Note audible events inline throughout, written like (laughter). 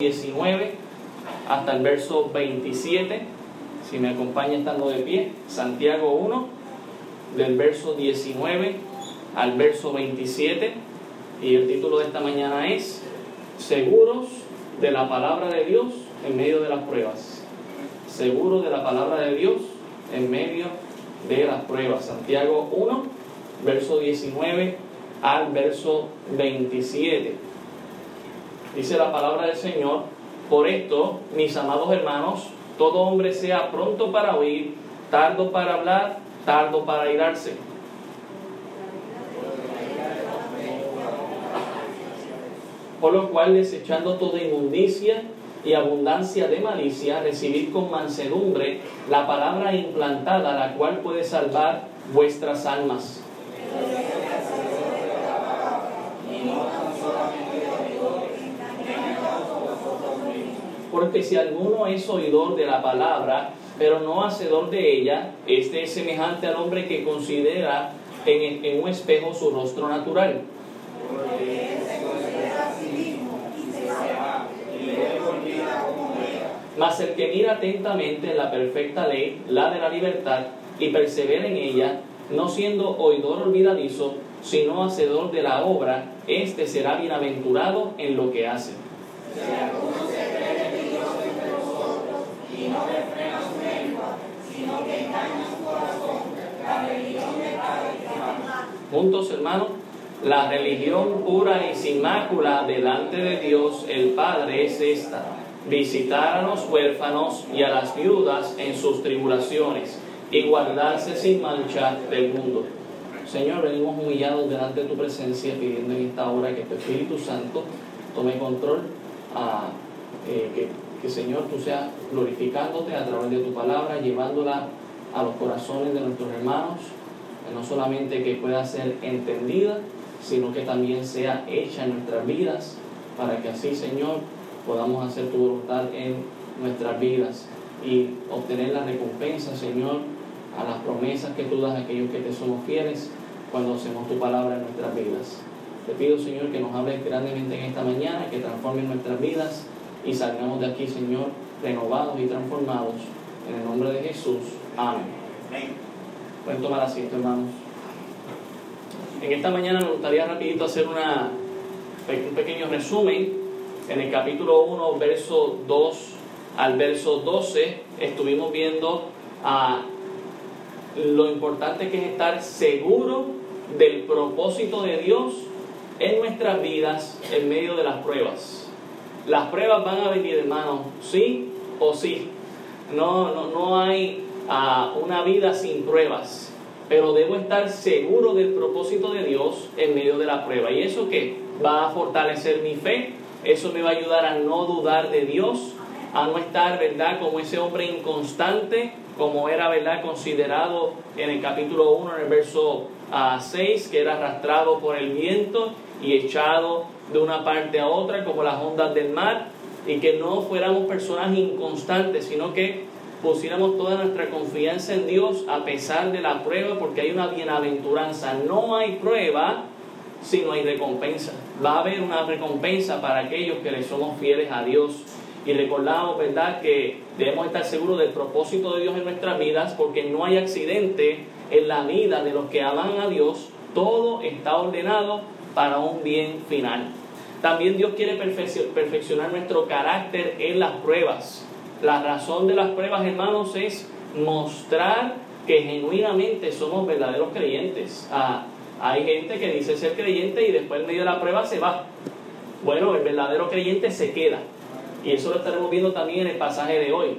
19 hasta el verso 27. Si me acompaña estando de pie, Santiago 1, del verso 19 al verso 27. Y el título de esta mañana es Seguros de la palabra de Dios en medio de las pruebas. Seguros de la palabra de Dios en medio de las pruebas. Santiago 1, verso 19 al verso 27. Dice la palabra del Señor, por esto, mis amados hermanos, todo hombre sea pronto para oír, tardo para hablar, tardo para irarse. Por lo cual, desechando toda inmundicia y abundancia de malicia, recibid con mansedumbre la palabra implantada, la cual puede salvar vuestras almas. Porque si alguno es oidor de la palabra, pero no hacedor de ella, este es semejante al hombre que considera en, un espejo su rostro natural. Mas el que mira atentamente en la perfecta ley, la de la libertad, y persevera en ella, no siendo oidor olvidadizo, sino hacedor de la obra, éste será bienaventurado en lo que hace. Juntos, hermanos, la religión pura y sin mácula delante de Dios el Padre es esta, visitar a los huérfanos y a las viudas en sus tribulaciones y guardarse sin mancha del mundo. Señor, venimos humillados delante de tu presencia pidiendo en esta hora que tu Espíritu Santo tome control, a, eh, que, Señor tú seas glorificándote a través de tu palabra, llevándola a los corazones de nuestros hermanos, no solamente que pueda ser entendida, sino que también sea hecha en nuestras vidas, para que así, Señor, podamos hacer tu voluntad en nuestras vidas y obtener la recompensa, Señor, a las promesas que tú das a aquellos que te somos fieles cuando hacemos tu palabra en nuestras vidas. Te pido, Señor, que nos hables grandemente en esta mañana, que transformes nuestras vidas y salgamos de aquí, Señor, renovados y transformados. En el nombre de Jesús. Amén. Pueden tomar asiento, hermanos. En esta mañana me gustaría rapidito hacer una, un pequeño resumen. En el capítulo 1, verso 2 al verso 12, estuvimos viendo a lo importante que es estar seguro del propósito de Dios en nuestras vidas en medio de las pruebas. Las pruebas van a venir, hermanos, sí o sí. No, no, no hay a una vida sin pruebas, pero debo estar seguro del propósito de Dios en medio de la prueba. ¿Y eso qué? Va a fortalecer mi fe, eso me va a ayudar a no dudar de Dios, a no estar, ¿verdad?, como ese hombre inconstante, como era, ¿verdad?, considerado en el capítulo 1, en el verso 6, que era arrastrado por el viento y echado de una parte a otra, como las ondas del mar, y que no fuéramos personas inconstantes, sino que pusiéramos toda nuestra confianza en Dios a pesar de la prueba, porque hay una bienaventuranza. No hay prueba si no hay recompensa. Va a haber una recompensa para aquellos que le somos fieles a Dios. Y recordamos, ¿verdad?, que debemos estar seguros del propósito de Dios en nuestras vidas, porque no hay accidente en la vida de los que aman a Dios. Todo está ordenado para un bien final. También Dios quiere perfeccionar nuestro carácter en las pruebas. La razón de las pruebas, hermanos, es mostrar que genuinamente somos verdaderos creyentes. Ah, hay gente que dice ser creyente y después en medio de la prueba se va. Bueno, el verdadero creyente se queda. Y eso lo estaremos viendo también en el pasaje de hoy.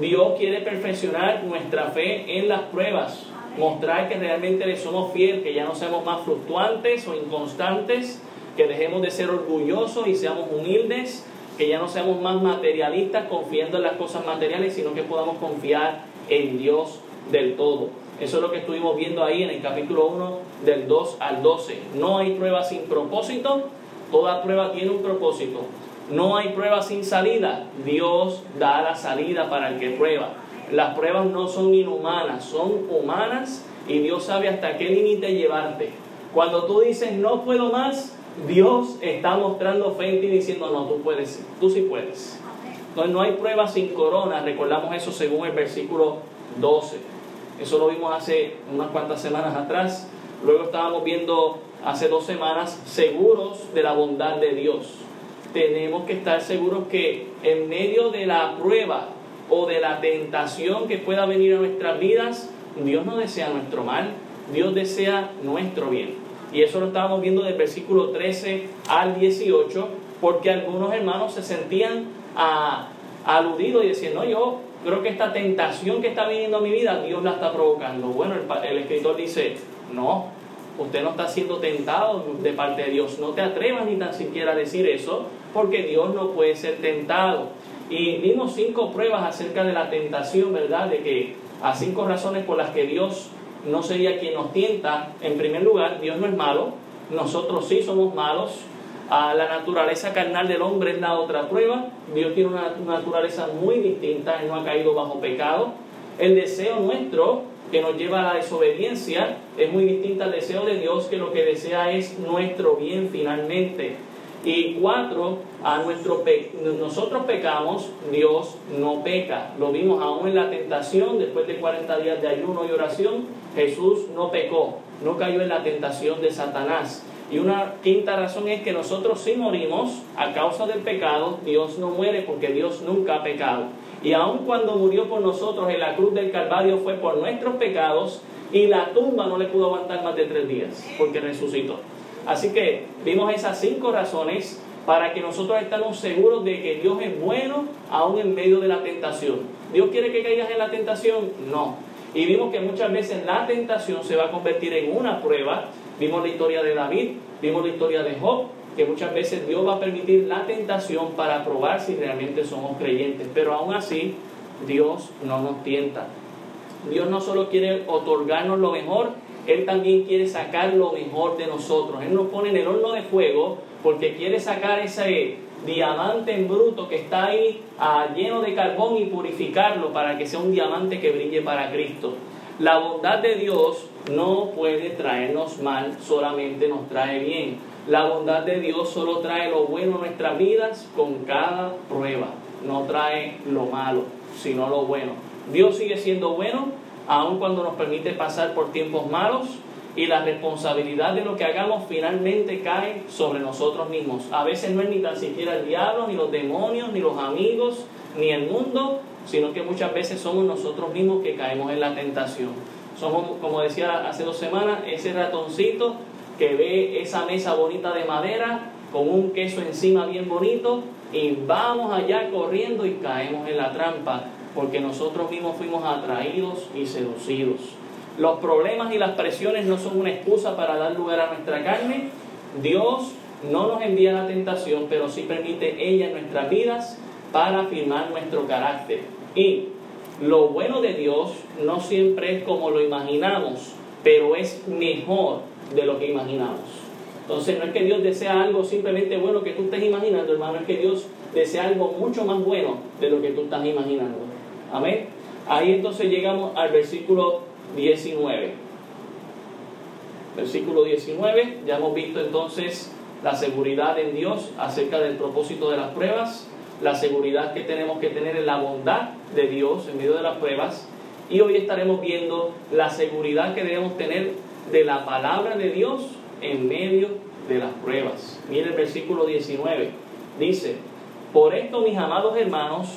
Dios quiere perfeccionar nuestra fe en las pruebas, mostrar que realmente le somos fieles, que ya no seamos más fluctuantes o inconstantes, que dejemos de ser orgullosos y seamos humildes, que ya no seamos más materialistas confiando en las cosas materiales, sino que podamos confiar en Dios del todo. Eso es lo que estuvimos viendo ahí en el capítulo 1 del 2 al 12. No hay prueba sin propósito, toda prueba tiene un propósito. No hay prueba sin salida, Dios da la salida para el que prueba. Las pruebas no son inhumanas, son humanas y Dios sabe hasta qué límite llevarte. Cuando tú dices no puedo más, Dios está mostrando fe en ti diciendo, no, tú puedes, tú sí puedes. No, no hay prueba sin corona, recordamos eso según el versículo 12. Eso lo vimos hace unas cuantas semanas atrás. Luego estábamos viendo hace dos semanas seguros de la bondad de Dios. Tenemos que estar seguros que en medio de la prueba o de la tentación que pueda venir a nuestras vidas, Dios no desea nuestro mal, Dios desea nuestro bien. Y eso lo estábamos viendo del versículo 13 al 18, porque algunos hermanos se sentían ah, aludidos y decían, no, yo creo que esta tentación que está viniendo a mi vida, Dios la está provocando. Bueno, el, el escritor dice, no, usted no está siendo tentado de parte de Dios. No te atrevas ni tan siquiera a decir eso, porque Dios no puede ser tentado. Y vimos cinco pruebas acerca de la tentación, ¿verdad? De que a cinco razones por las que Dios no sería quien nos tienta. En primer lugar, Dios no es malo, nosotros sí somos malos. A la naturaleza carnal del hombre es la otra prueba. Dios tiene una naturaleza muy distinta, Él no ha caído bajo pecado. El deseo nuestro que nos lleva a la desobediencia es muy distinto al deseo de Dios que lo que desea es nuestro bien finalmente. Y cuatro, a nuestro nosotros pecamos, Dios no peca. Lo vimos aún en la tentación, después de 40 días de ayuno y oración, Jesús no pecó, no cayó en la tentación de Satanás. Y una quinta razón es que nosotros si morimos a causa del pecado, Dios no muere porque Dios nunca ha pecado. Y aun cuando murió por nosotros en la cruz del Calvario fue por nuestros pecados y la tumba no le pudo aguantar más de tres días porque resucitó. Así que vimos esas cinco razones para que nosotros estemos seguros de que Dios es bueno aún en medio de la tentación. ¿Dios quiere que caigas en la tentación? No. Y vimos que muchas veces la tentación se va a convertir en una prueba. Vimos la historia de David, vimos la historia de Job, que muchas veces Dios va a permitir la tentación para probar si realmente somos creyentes. Pero aún así, Dios no nos tienta. Dios no solo quiere otorgarnos lo mejor, él también quiere sacar lo mejor de nosotros. Él nos pone en el horno de fuego porque quiere sacar ese diamante en bruto que está ahí ah, lleno de carbón y purificarlo para que sea un diamante que brille para Cristo. La bondad de Dios no puede traernos mal, solamente nos trae bien. La bondad de Dios solo trae lo bueno a nuestras vidas con cada prueba. No trae lo malo, sino lo bueno. Dios sigue siendo bueno aun cuando nos permite pasar por tiempos malos y la responsabilidad de lo que hagamos finalmente cae sobre nosotros mismos. A veces no es ni tan siquiera el diablo, ni los demonios, ni los amigos, ni el mundo, sino que muchas veces somos nosotros mismos que caemos en la tentación. Somos, como decía hace dos semanas, ese ratoncito que ve esa mesa bonita de madera con un queso encima bien bonito y vamos allá corriendo y caemos en la trampa porque nosotros mismos fuimos atraídos y seducidos. Los problemas y las presiones no son una excusa para dar lugar a nuestra carne. Dios no nos envía la tentación, pero sí permite ella en nuestras vidas para afirmar nuestro carácter. Y lo bueno de Dios no siempre es como lo imaginamos, pero es mejor de lo que imaginamos. Entonces no es que Dios desea algo simplemente bueno que tú estés imaginando, hermano, es que Dios desea algo mucho más bueno de lo que tú estás imaginando. Amén. Ahí entonces llegamos al versículo 19. Versículo 19, ya hemos visto entonces la seguridad en Dios acerca del propósito de las pruebas, la seguridad que tenemos que tener en la bondad de Dios en medio de las pruebas, y hoy estaremos viendo la seguridad que debemos tener de la palabra de Dios en medio de las pruebas. Mire el versículo 19, dice, por esto mis amados hermanos,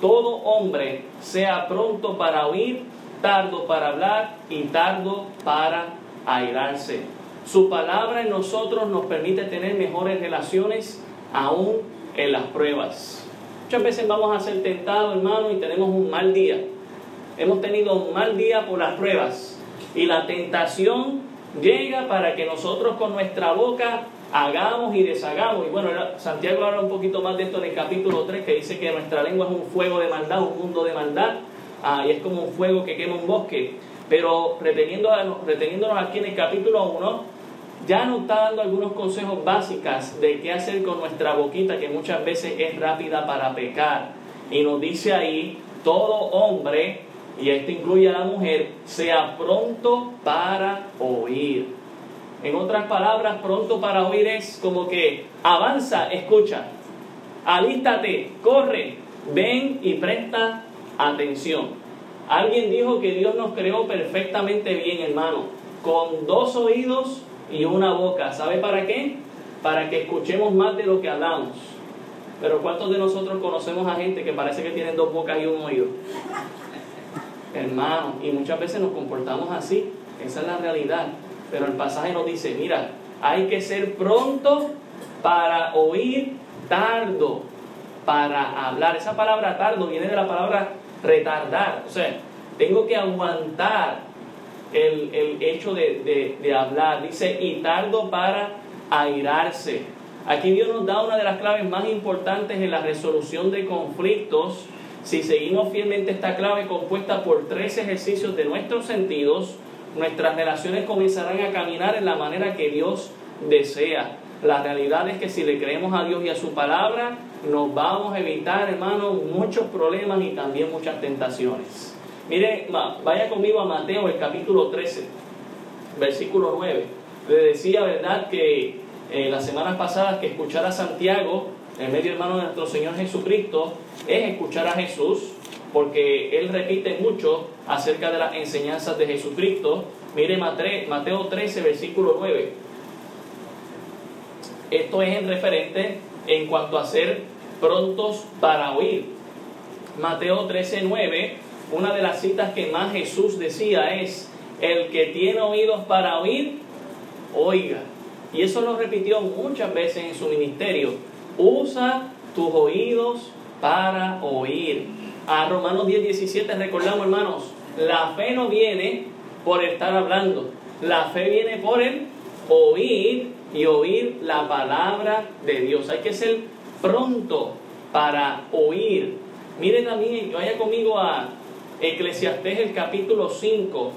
todo hombre sea pronto para oír, tardo para hablar y tardo para airarse. Su palabra en nosotros nos permite tener mejores relaciones aún en las pruebas. Muchas veces vamos a ser tentados, hermano, y tenemos un mal día. Hemos tenido un mal día por las pruebas. Y la tentación llega para que nosotros con nuestra boca hagamos y deshagamos. Y bueno, Santiago habla un poquito más de esto en el capítulo 3, que dice que nuestra lengua es un fuego de maldad, un mundo de maldad, ah, y es como un fuego que quema un bosque. Pero reteniéndonos aquí en el capítulo 1, ya nos está dando algunos consejos básicos de qué hacer con nuestra boquita, que muchas veces es rápida para pecar. Y nos dice ahí, todo hombre, y esto incluye a la mujer, sea pronto para oír En otras palabras, pronto para oír es como que avanza, escucha, alístate, corre, ven y presta atención. Alguien dijo que Dios nos creó perfectamente bien, hermano, con dos oídos y una boca. ¿Sabe para qué? Para que escuchemos más de lo que hablamos. Pero ¿cuántos de nosotros conocemos a gente que parece que tienen dos bocas y un oído? Hermano, y muchas veces nos comportamos así. Esa es la realidad. Pero el pasaje nos dice, mira, hay que ser pronto para oír, tardo para hablar. Esa palabra tardo viene de la palabra retardar. O sea, tengo que aguantar el, hecho de, de hablar. Dice, y tardo para airarse. Aquí Dios nos da una de las claves más importantes en la resolución de conflictos. Si seguimos fielmente esta clave compuesta por tres ejercicios de nuestros sentidos, nuestras relaciones comenzarán a caminar en la manera que Dios desea. La realidad es que si le creemos a Dios y a su palabra, nos vamos a evitar, hermano, muchos problemas y también muchas tentaciones. Mire, vaya conmigo a Mateo, el capítulo 13, versículo 9. Le decía, ¿verdad?, que eh, las semanas pasadas que escuchar a Santiago, el medio hermano de nuestro Señor Jesucristo, es escuchar a Jesús, porque él repite mucho acerca de las enseñanzas de Jesucristo. Mire Mateo 13, versículo 9. Esto es en referente en cuanto a ser prontos para oír. Mateo 13, 9, una de las citas que más Jesús decía es, el que tiene oídos para oír, oiga. Y eso lo repitió muchas veces en su ministerio. Usa tus oídos para oír. A Romanos 10, 17 recordamos, hermanos, la fe no viene por estar hablando. La fe viene por el oír y oír la palabra de Dios. Hay que ser pronto para oír. Mire también, vaya conmigo a Eclesiastés el capítulo 5.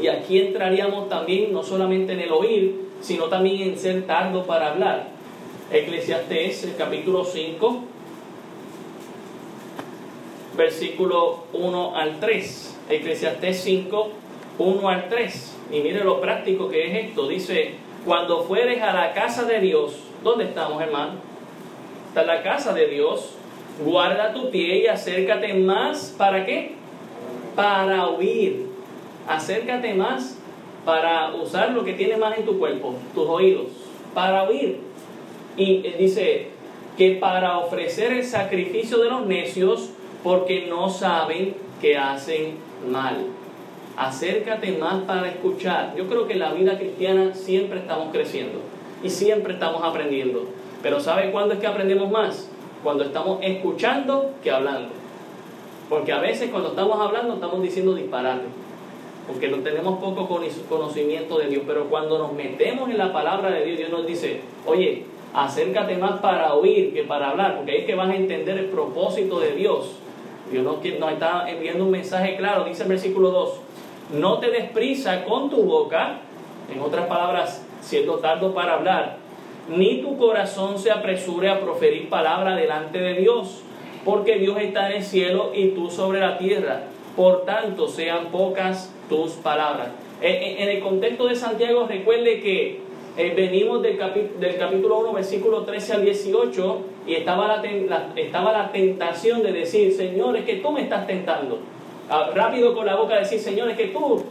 Y aquí entraríamos también no solamente en el oír, sino también en ser tardo para hablar. Eclesiastés el capítulo 5, versículo 1 al 3. Eclesiastés 5, 1 al 3. Y mire lo práctico que es esto. Dice, cuando fueres a la casa de Dios, ¿dónde estamos, hermano? Está en la casa de Dios. Guarda tu pie y acércate más. ¿Para qué? Para oír. Acércate más para usar lo que tienes más en tu cuerpo, tus oídos, para oír. Y eh, dice que para ofrecer el sacrificio de los necios, porque no saben que hacen mal acércate más para escuchar. Yo creo que en la vida cristiana siempre estamos creciendo y siempre estamos aprendiendo. Pero ¿sabe cuándo es que aprendemos más? Cuando estamos escuchando que hablando. Porque a veces cuando estamos hablando estamos diciendo disparate. Porque no tenemos poco conocimiento de Dios. Pero cuando nos metemos en la palabra de Dios, Dios nos dice, oye, acércate más para oír que para hablar. Porque ahí es que vas a entender el propósito de Dios. Dios nos, está enviando un mensaje claro. Dice el versículo 2 no te des prisa con tu boca, en otras palabras, siendo tardo para hablar, ni tu corazón se apresure a proferir palabra delante de Dios, porque Dios está en el cielo y tú sobre la tierra. Por tanto, sean pocas tus palabras. En el contexto de Santiago, recuerde que eh, venimos del, del, capítulo 1, versículo 13 al 18, y estaba la, estaba la tentación de decir, Señor, es que tú me estás tentando rápido con la boca decir, Señor, es que tú,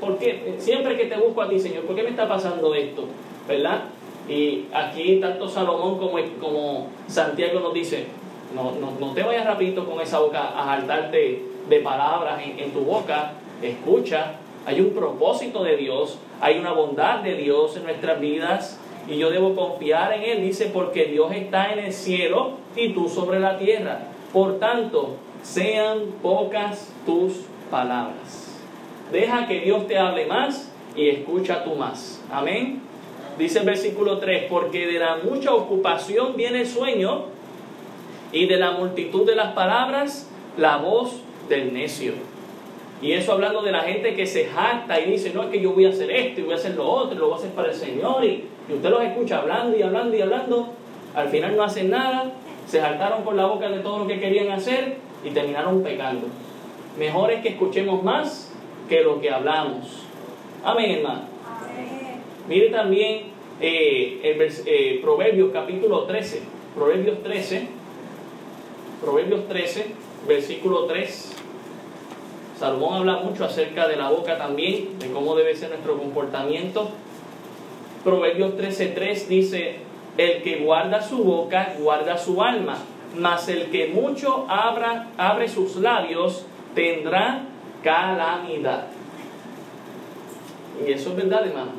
¿por qué? Siempre que te busco a ti, Señor, ¿por qué me está pasando esto? ¿Verdad? Y aquí tanto Salomón como, como Santiago nos dice, no, no, te vayas rapidito con esa boca a saltarte de palabras en tu boca, escucha, hay un propósito de Dios, hay una bondad de Dios en nuestras vidas y yo debo confiar en Él, dice, porque Dios está en el cielo y tú sobre la tierra. Por tanto, sean pocas tus palabras. Deja que Dios te hable más y escucha tú más. Amén. Dice el versículo 3, porque de la mucha ocupación viene el sueño y de la multitud de las palabras la voz del necio. Y eso hablando de la gente que se jacta y dice, no es que yo voy a hacer esto y voy a hacer lo otro, lo voy a hacer para el Señor. Y, y usted los escucha hablando y hablando y hablando. Al final no hacen nada, se saltaron por la boca de todo lo que querían hacer y terminaron pecando. Mejor es que escuchemos más que lo que hablamos. Amén, hermano. Mire también eh, el eh, Proverbios capítulo 13. Proverbios 13. Proverbios 13, versículo 3. Salomón habla mucho acerca de la boca también, de cómo debe ser nuestro comportamiento. Proverbios 13:3 dice, el que guarda su boca, guarda su alma, mas el que mucho abra, abre sus labios, tendrá calamidad. Y eso es verdad, hermano.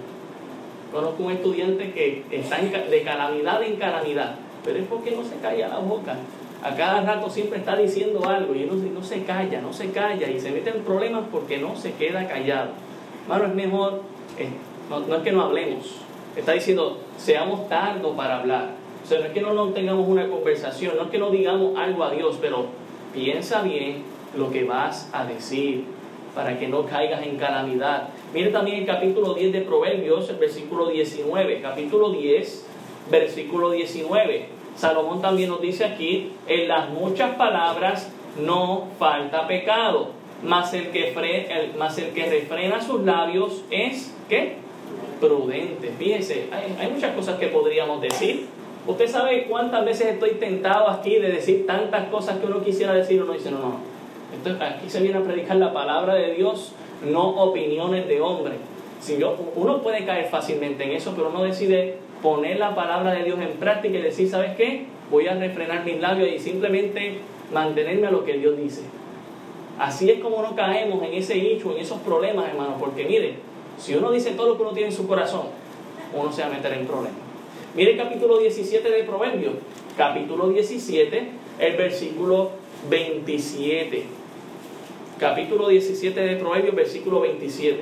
Conozco un estudiante que está de calamidad en calamidad, pero es porque no se calla la boca. A cada rato siempre está diciendo algo y no, no se calla, no se calla y se mete en problemas porque no se queda callado. Hermano, es mejor, eh, no, es que no hablemos, está diciendo, seamos tardos para hablar. O sea, no es que no, no tengamos una conversación, no es que no digamos algo a Dios, pero piensa bien lo que vas a decir para que no caigas en calamidad. Mire también el capítulo 10 de Proverbios, el versículo 19. Capítulo 10, versículo 19. Salomón también nos dice aquí, en las muchas palabras no falta pecado, mas el que, el, el que refrena sus labios es, ¿qué? Prudente. Fíjense, hay, muchas cosas que podríamos decir. Usted sabe cuántas veces estoy tentado aquí de decir tantas cosas que uno quisiera decir, uno dice, no, no, entonces aquí se viene a predicar la palabra de Dios, no opiniones de hombre. Si yo, uno puede caer fácilmente en eso, pero uno decide poner la palabra de Dios en práctica y decir, ¿sabes qué? Voy a refrenar mis labios y simplemente mantenerme a lo que Dios dice. Así es como no caemos en ese hecho, en esos problemas, hermano, porque mire, si uno dice todo lo que uno tiene en su corazón, uno se va a meter en problemas. Mire el capítulo 17 de Proverbios, capítulo 17, el versículo 27 capítulo 17 de Proverbios, versículo 27.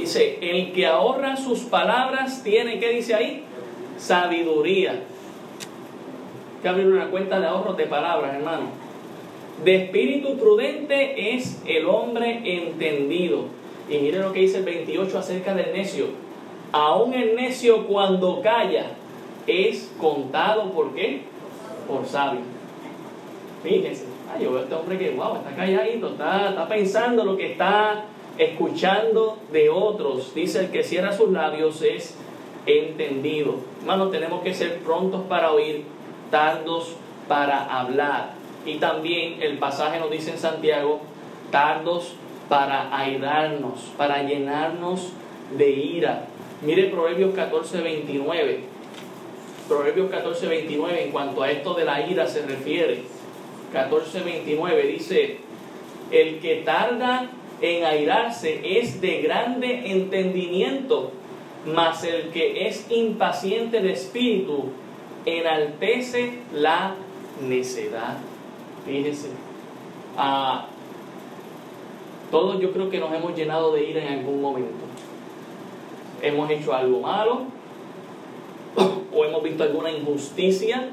Dice, el que ahorra sus palabras tiene, ¿qué dice ahí? Sabiduría. Hay que abrir una cuenta de ahorro de palabras, hermano. De espíritu prudente es el hombre entendido. Y miren lo que dice el 28 acerca del necio. Aún el necio cuando calla es contado por qué? Por sabio. Fíjense yo veo a este hombre que, wow, está calladito, está, está pensando lo que está escuchando de otros. Dice el que cierra sus labios es entendido. Hermano, tenemos que ser prontos para oír, tardos para hablar. Y también el pasaje nos dice en Santiago, tardos para airarnos, para llenarnos de ira. Mire Proverbios 14, 29. Proverbios 14, 29 en cuanto a esto de la ira se refiere. 14:29 dice, el que tarda en airarse es de grande entendimiento, mas el que es impaciente de espíritu enaltece la necedad. Fíjese, ah, todos yo creo que nos hemos llenado de ira en algún momento. Hemos hecho algo malo (coughs) o hemos visto alguna injusticia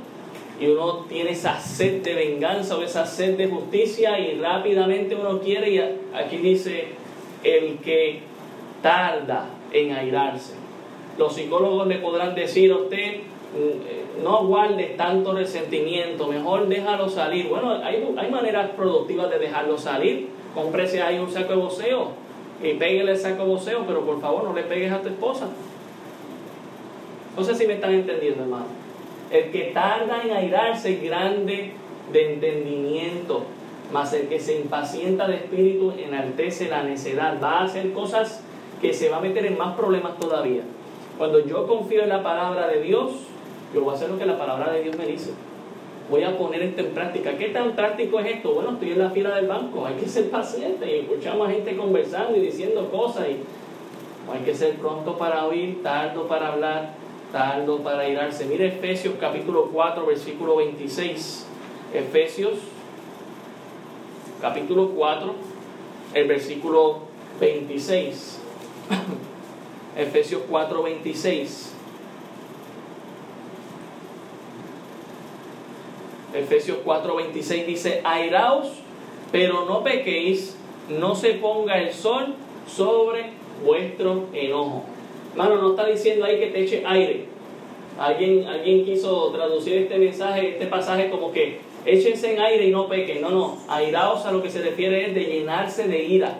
y uno tiene esa sed de venganza o esa sed de justicia y rápidamente uno quiere y aquí dice el que tarda en airarse. Los psicólogos le podrán decir a usted mm, no guardes tanto resentimiento, mejor déjalo salir. Bueno, hay, hay maneras productivas de dejarlo salir. Cómprese ahí un saco de voceo y péguele el saco de voceo, pero por favor no le pegues a tu esposa. No sé si me están entendiendo, hermano. El que tarda en airarse es grande de entendimiento, mas el que se impacienta de espíritu enaltece la necedad. Va a hacer cosas que se va a meter en más problemas todavía. Cuando yo confío en la palabra de Dios, yo voy a hacer lo que la palabra de Dios me dice. Voy a poner esto en práctica. ¿Qué tan práctico es esto? Bueno, estoy en la fila del banco. Hay que ser paciente y escuchamos a gente conversando y diciendo cosas. Y hay que ser pronto para oír, tardo para hablar tardo para irarse. Mire Efesios capítulo 4, versículo 26. Efesios capítulo 4, el versículo 26. (coughs) Efesios 4, 26. Efesios 4, 26 dice, airaos, pero no pequéis, no se ponga el sol sobre vuestro enojo. Hermano, no está diciendo ahí que te eche aire. Alguien, alguien quiso traducir este mensaje, este pasaje como que échense en aire y no pequen. No, no. Airaos a lo que se refiere es de llenarse de ira.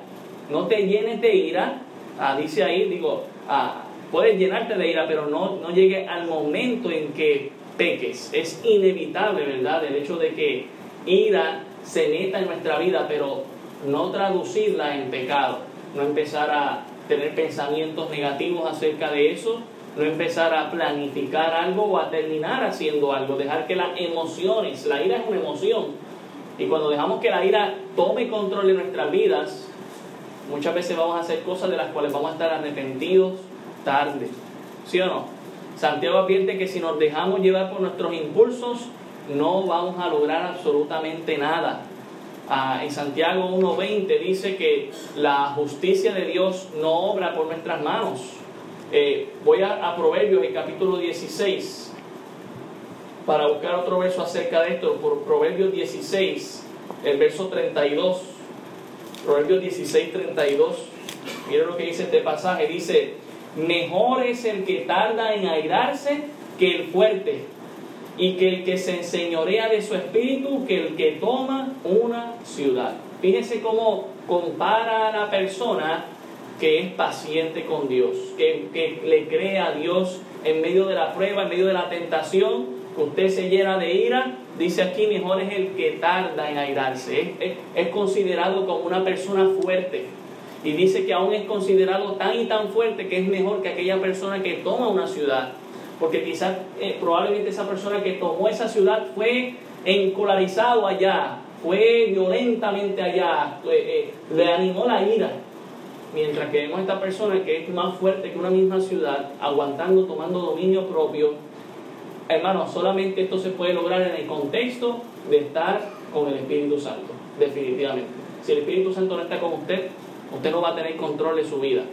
No te llenes de ira, Ah, dice ahí, digo, ah, puedes llenarte de ira, pero no, no llegue al momento en que peques. Es inevitable, ¿verdad? El hecho de que ira se meta en nuestra vida, pero no traducirla en pecado, no empezar a tener pensamientos negativos acerca de eso, no empezar a planificar algo o a terminar haciendo algo, dejar que las emociones, la ira es una emoción, y cuando dejamos que la ira tome control de nuestras vidas, muchas veces vamos a hacer cosas de las cuales vamos a estar arrepentidos tarde, ¿sí o no? Santiago advierte que si nos dejamos llevar por nuestros impulsos, no vamos a lograr absolutamente nada. Ah, en Santiago 1.20 dice que la justicia de Dios no obra por nuestras manos. Eh, voy a, Proverbios, el capítulo 16, para buscar otro verso acerca de esto, por Proverbios 16, el verso 32. Proverbios 16, 32. Miren lo que dice este pasaje. Dice, mejor es el que tarda en airarse que el fuerte y que el que se enseñorea de su espíritu, que el que toma una ciudad. Fíjese cómo compara a la persona que es paciente con Dios, que, que, le cree a Dios en medio de la prueba, en medio de la tentación, que usted se llena de ira, dice aquí mejor es el que tarda en airarse, es, es considerado como una persona fuerte. Y dice que aún es considerado tan y tan fuerte que es mejor que aquella persona que toma una ciudad porque quizás eh, probablemente esa persona que tomó esa ciudad fue encolarizado allá, fue violentamente allá, eh, eh, le animó la ira. Mientras que vemos a esta persona que es más fuerte que una misma ciudad, aguantando, tomando dominio propio. Hermano, solamente esto se puede lograr en el contexto de estar con el Espíritu Santo, definitivamente. Si el Espíritu Santo no está con usted, usted no va a tener control de su vida.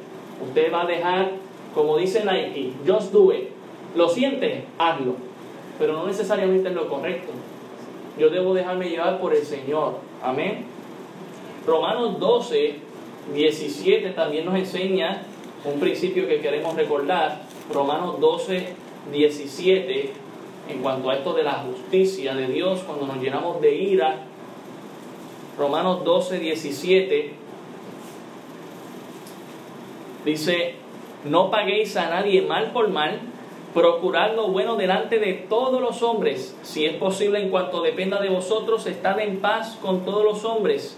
Usted va a dejar, como dice Nike, just do it lo sientes, hazlo. Pero no necesariamente es lo correcto. Yo debo dejarme llevar por el Señor. Amén. Romanos 12, 17 también nos enseña un principio que queremos recordar. Romanos 12, 17, en cuanto a esto de la justicia de Dios, cuando nos llenamos de ira. Romanos 12, 17 dice, no paguéis a nadie mal por mal Procurad lo bueno delante de todos los hombres. Si es posible, en cuanto dependa de vosotros, estad en paz con todos los hombres.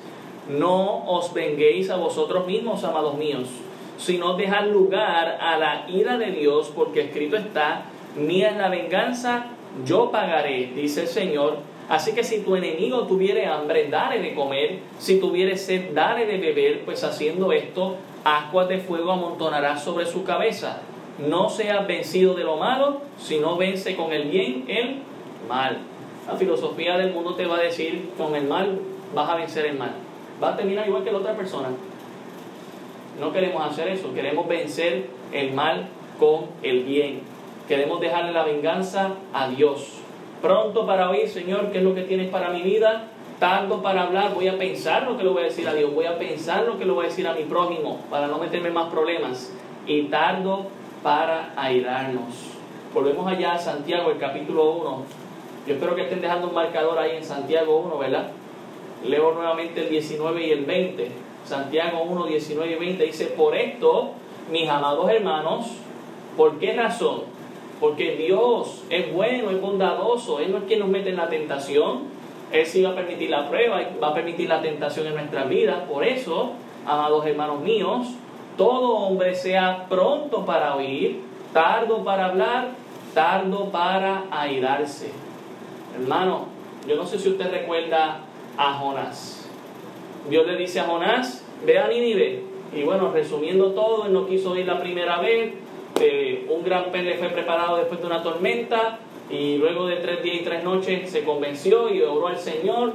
No os venguéis a vosotros mismos, amados míos, sino dejad lugar a la ira de Dios, porque escrito está, mía es la venganza, yo pagaré, dice el Señor. Así que si tu enemigo tuviere hambre, dale de comer, si tuviere sed, dale de beber, pues haciendo esto, aguas de fuego amontonará sobre su cabeza no seas vencido de lo malo, sino vence con el bien el mal. La filosofía del mundo te va a decir, con el mal vas a vencer el mal. Va a terminar igual que la otra persona. No queremos hacer eso, queremos vencer el mal con el bien. Queremos dejarle la venganza a Dios. Pronto para oír, Señor, ¿qué es lo que tienes para mi vida? Tardo para hablar, voy a pensar lo que le voy a decir a Dios, voy a pensar lo que le voy a decir a mi prójimo para no meterme más problemas. Y tardo para airarnos. Volvemos allá a Santiago, el capítulo 1. Yo espero que estén dejando un marcador ahí en Santiago 1, ¿verdad? Leo nuevamente el 19 y el 20. Santiago 1, 19 y 20 dice, por esto, mis amados hermanos, ¿por qué razón? Porque Dios es bueno, es bondadoso, Él no es quien nos mete en la tentación, Él sí va a permitir la prueba, va a permitir la tentación en nuestras vidas. Por eso, amados hermanos míos, todo hombre sea pronto para oír, tardo para hablar, tardo para airarse. Hermano, yo no sé si usted recuerda a Jonás. Dios le dice a Jonás, ve a Nínive. Y bueno, resumiendo todo, él no quiso ir la primera vez. Eh, un gran pez le fue preparado después de una tormenta. Y luego de tres días y tres noches se convenció y oró al Señor.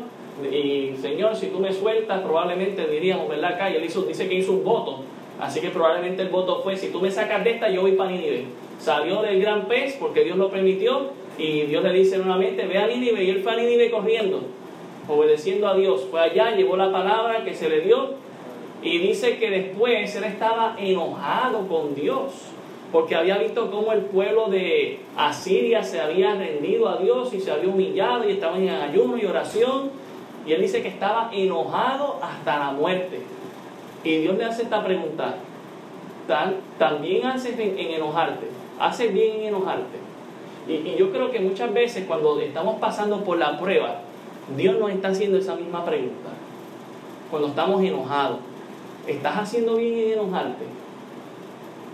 Y Señor, si tú me sueltas, probablemente diríamos, ¿verdad? Acá, y él dice que hizo un voto Así que probablemente el voto fue, si tú me sacas de esta, yo voy para Nínive. Salió del gran pez porque Dios lo permitió y Dios le dice nuevamente, ve a Nínive y él fue a Nínive corriendo, obedeciendo a Dios. Fue allá, llevó la palabra que se le dio y dice que después él estaba enojado con Dios porque había visto cómo el pueblo de Asiria se había rendido a Dios y se había humillado y estaban en ayuno y oración. Y él dice que estaba enojado hasta la muerte. Y Dios le hace esta pregunta. también haces en, enojarte, haces bien en enojarte. Y, y yo creo que muchas veces cuando estamos pasando por la prueba, Dios nos está haciendo esa misma pregunta. Cuando estamos enojados, ¿estás haciendo bien en enojarte?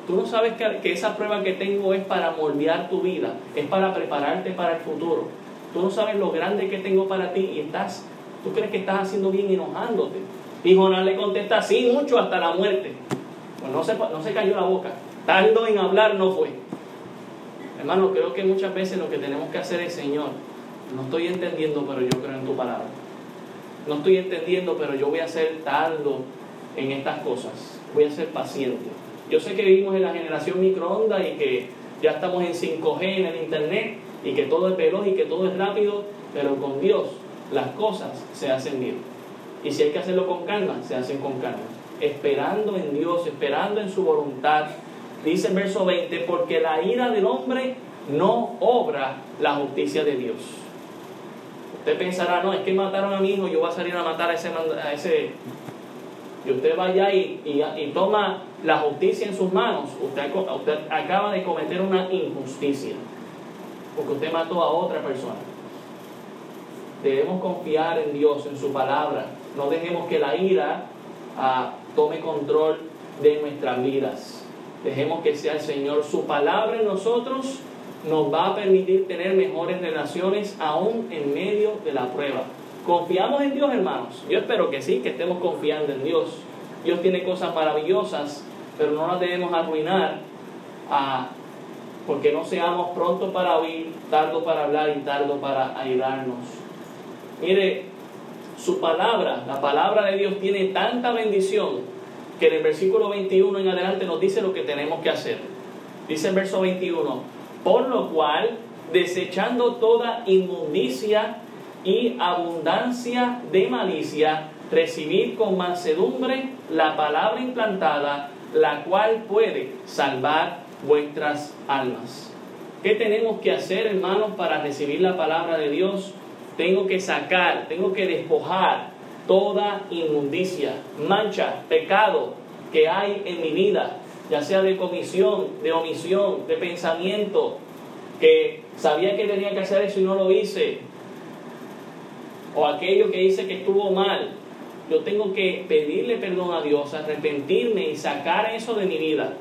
Tú no sabes que, esa prueba que tengo es para moldear tu vida, es para prepararte para el futuro. Tú no sabes lo grande que tengo para ti y estás, tú crees que estás haciendo bien enojándote. Y Jonás le contesta, sí, mucho hasta la muerte. Pues no se, no se cayó la boca. Tardo en hablar no fue. Hermano, creo que muchas veces lo que tenemos que hacer es, Señor, no estoy entendiendo, pero yo creo en tu palabra. No estoy entendiendo, pero yo voy a ser tardo en estas cosas. Voy a ser paciente. Yo sé que vivimos en la generación microondas y que ya estamos en 5G en el Internet y que todo es veloz y que todo es rápido, pero con Dios las cosas se hacen bien. Y si hay que hacerlo con calma, se hacen con calma. Esperando en Dios, esperando en su voluntad. Dice el verso 20, porque la ira del hombre no obra la justicia de Dios. Usted pensará, no, es que mataron a mi hijo, yo voy a salir a matar a ese, a ese y usted vaya y, y, toma la justicia en sus manos, usted, usted acaba de cometer una injusticia, porque usted mató a otra persona. Debemos confiar en Dios, en su palabra. No dejemos que la ira ah, tome control de nuestras vidas. Dejemos que sea el Señor. Su palabra en nosotros nos va a permitir tener mejores relaciones aún en medio de la prueba. ¿Confiamos en Dios, hermanos? Yo espero que sí, que estemos confiando en Dios. Dios tiene cosas maravillosas, pero no las debemos arruinar a, porque no seamos pronto para oír, tardo para hablar y tardo para ayudarnos. Mire, su palabra, la palabra de Dios tiene tanta bendición que en el versículo 21 en adelante nos dice lo que tenemos que hacer. Dice el verso 21, por lo cual, desechando toda inmundicia, y abundancia de malicia, recibid con mansedumbre la palabra implantada, la cual puede salvar vuestras almas. ¿Qué tenemos que hacer, hermanos, para recibir la palabra de Dios? Tengo que sacar, tengo que despojar toda inmundicia, mancha, pecado que hay en mi vida, ya sea de comisión, de omisión, de pensamiento, que sabía que tenía que hacer eso y no lo hice, o aquello que hice que estuvo mal, yo tengo que pedirle perdón a Dios, arrepentirme y sacar eso de mi vida.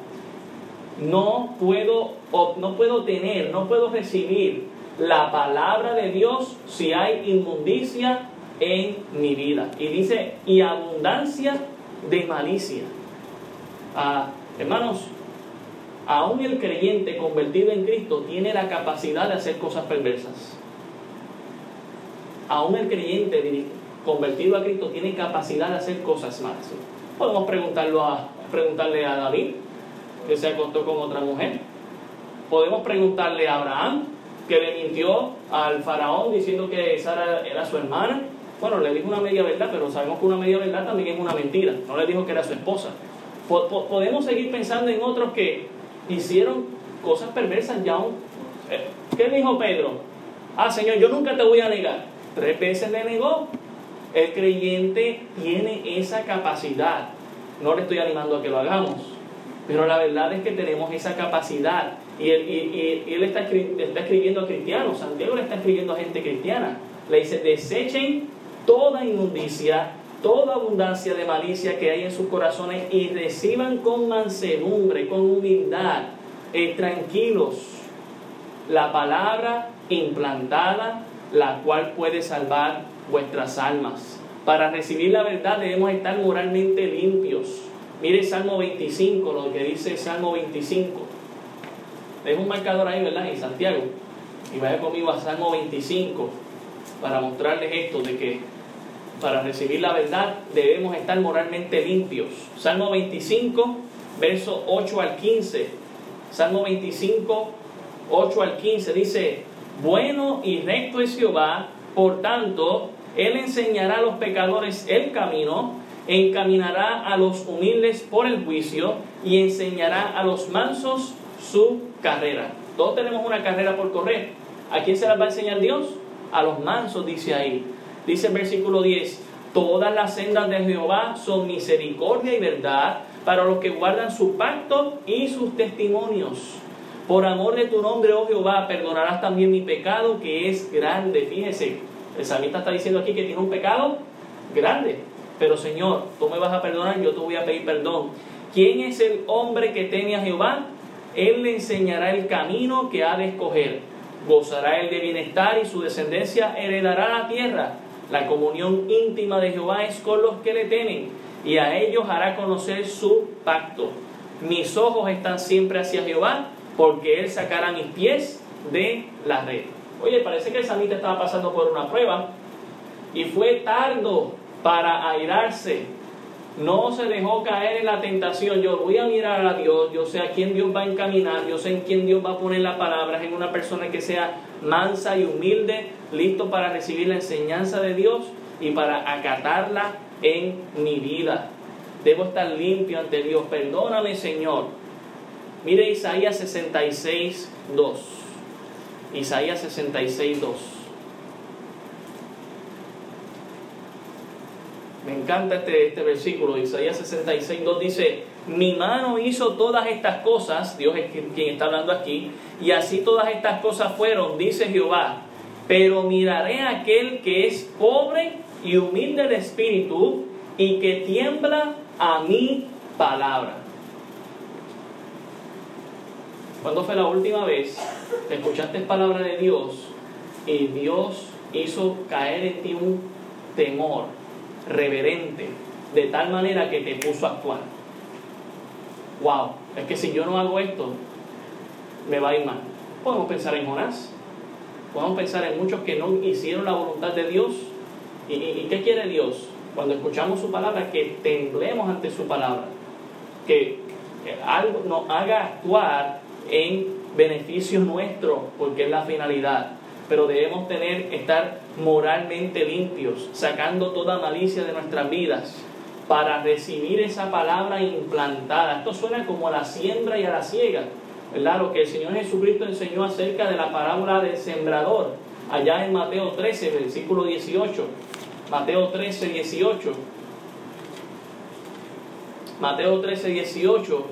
No puedo, no puedo tener, no puedo recibir la palabra de Dios si hay inmundicia en mi vida. Y dice, y abundancia de malicia. Ah, hermanos, aún el creyente convertido en Cristo tiene la capacidad de hacer cosas perversas aún el creyente convertido a Cristo tiene capacidad de hacer cosas malas. Podemos preguntarlo a, preguntarle a David, que se acostó con otra mujer. Podemos preguntarle a Abraham, que le mintió al faraón diciendo que Sara era su hermana. Bueno, le dijo una media verdad, pero sabemos que una media verdad también es una mentira. No le dijo que era su esposa. Podemos seguir pensando en otros que hicieron cosas perversas ya aún. Eh, ¿Qué dijo Pedro? Ah, Señor, yo nunca te voy a negar. Tres veces le negó. El creyente tiene esa capacidad. No le estoy animando a que lo hagamos, pero la verdad es que tenemos esa capacidad. Y él, está, escribiendo a cristianos, Santiago le está escribiendo a gente cristiana. Le dice, desechen toda inmundicia, toda abundancia de malicia que hay en sus corazones y reciban con mansedumbre, con humildad, eh, tranquilos, la palabra implantada la cual puede salvar vuestras almas. Para recibir la verdad debemos estar moralmente limpios. Mire Salmo 25, lo que dice Salmo 25. Dejo un marcador ahí, ¿verdad? En Santiago. Y vaya conmigo a Salmo 25 para mostrarles esto de que para recibir la verdad debemos estar moralmente limpios. Salmo 25, verso 8 al 15. Salmo 25, 8 al 15 dice, bueno y recto es Jehová, por tanto, Él enseñará a los pecadores el camino, encaminará a los humildes por el juicio y enseñará a los mansos su carrera. Todos tenemos una carrera por correr. ¿A quién se la va a enseñar Dios? A los mansos, dice ahí. Dice el versículo 10, todas las sendas de Jehová son misericordia y verdad para los que guardan su pacto y sus testimonios. Por amor de tu nombre, oh Jehová, perdonarás también mi pecado que es grande. Fíjese, el salmista está diciendo aquí que tiene un pecado grande. Pero Señor, tú me vas a perdonar, yo te voy a pedir perdón. ¿Quién es el hombre que teme a Jehová? Él le enseñará el camino que ha de escoger. Gozará él de bienestar y su descendencia heredará la tierra. La comunión íntima de Jehová es con los que le temen y a ellos hará conocer su pacto. Mis ojos están siempre hacia Jehová porque Él sacará mis pies de la red. Oye, parece que el samita estaba pasando por una prueba y fue tardo para airarse. No se dejó caer en la tentación. Yo voy a mirar a Dios, yo sé a quién Dios va a encaminar, yo sé en quién Dios va a poner las palabras, en una persona que sea mansa y humilde, listo para recibir la enseñanza de Dios y para acatarla en mi vida. Debo estar limpio ante Dios. Perdóname, Señor Mire Isaías 66, 2. Isaías 66, 2. Me encanta este, este versículo. Isaías 66, 2 dice, mi mano hizo todas estas cosas, Dios es quien está hablando aquí, y así todas estas cosas fueron, dice Jehová, pero miraré a aquel que es pobre y humilde de espíritu y que tiembla a mi palabra. ¿Cuándo fue la última vez que escuchaste palabra de Dios y Dios hizo caer en ti un temor reverente de tal manera que te puso a actuar? Wow, es que si yo no hago esto, me va a ir mal. Podemos pensar en Jonás, podemos pensar en muchos que no hicieron la voluntad de Dios. ¿Y, y qué quiere Dios? Cuando escuchamos su palabra, que temblemos ante su palabra, que algo nos haga actuar en beneficio nuestro, porque es la finalidad. Pero debemos tener, estar moralmente limpios, sacando toda malicia de nuestras vidas para recibir esa palabra implantada. Esto suena como a la siembra y a la siega, ¿verdad? Lo que el Señor Jesucristo enseñó acerca de la parábola del sembrador, allá en Mateo 13, versículo 18. Mateo 13, 18. Mateo 13, 18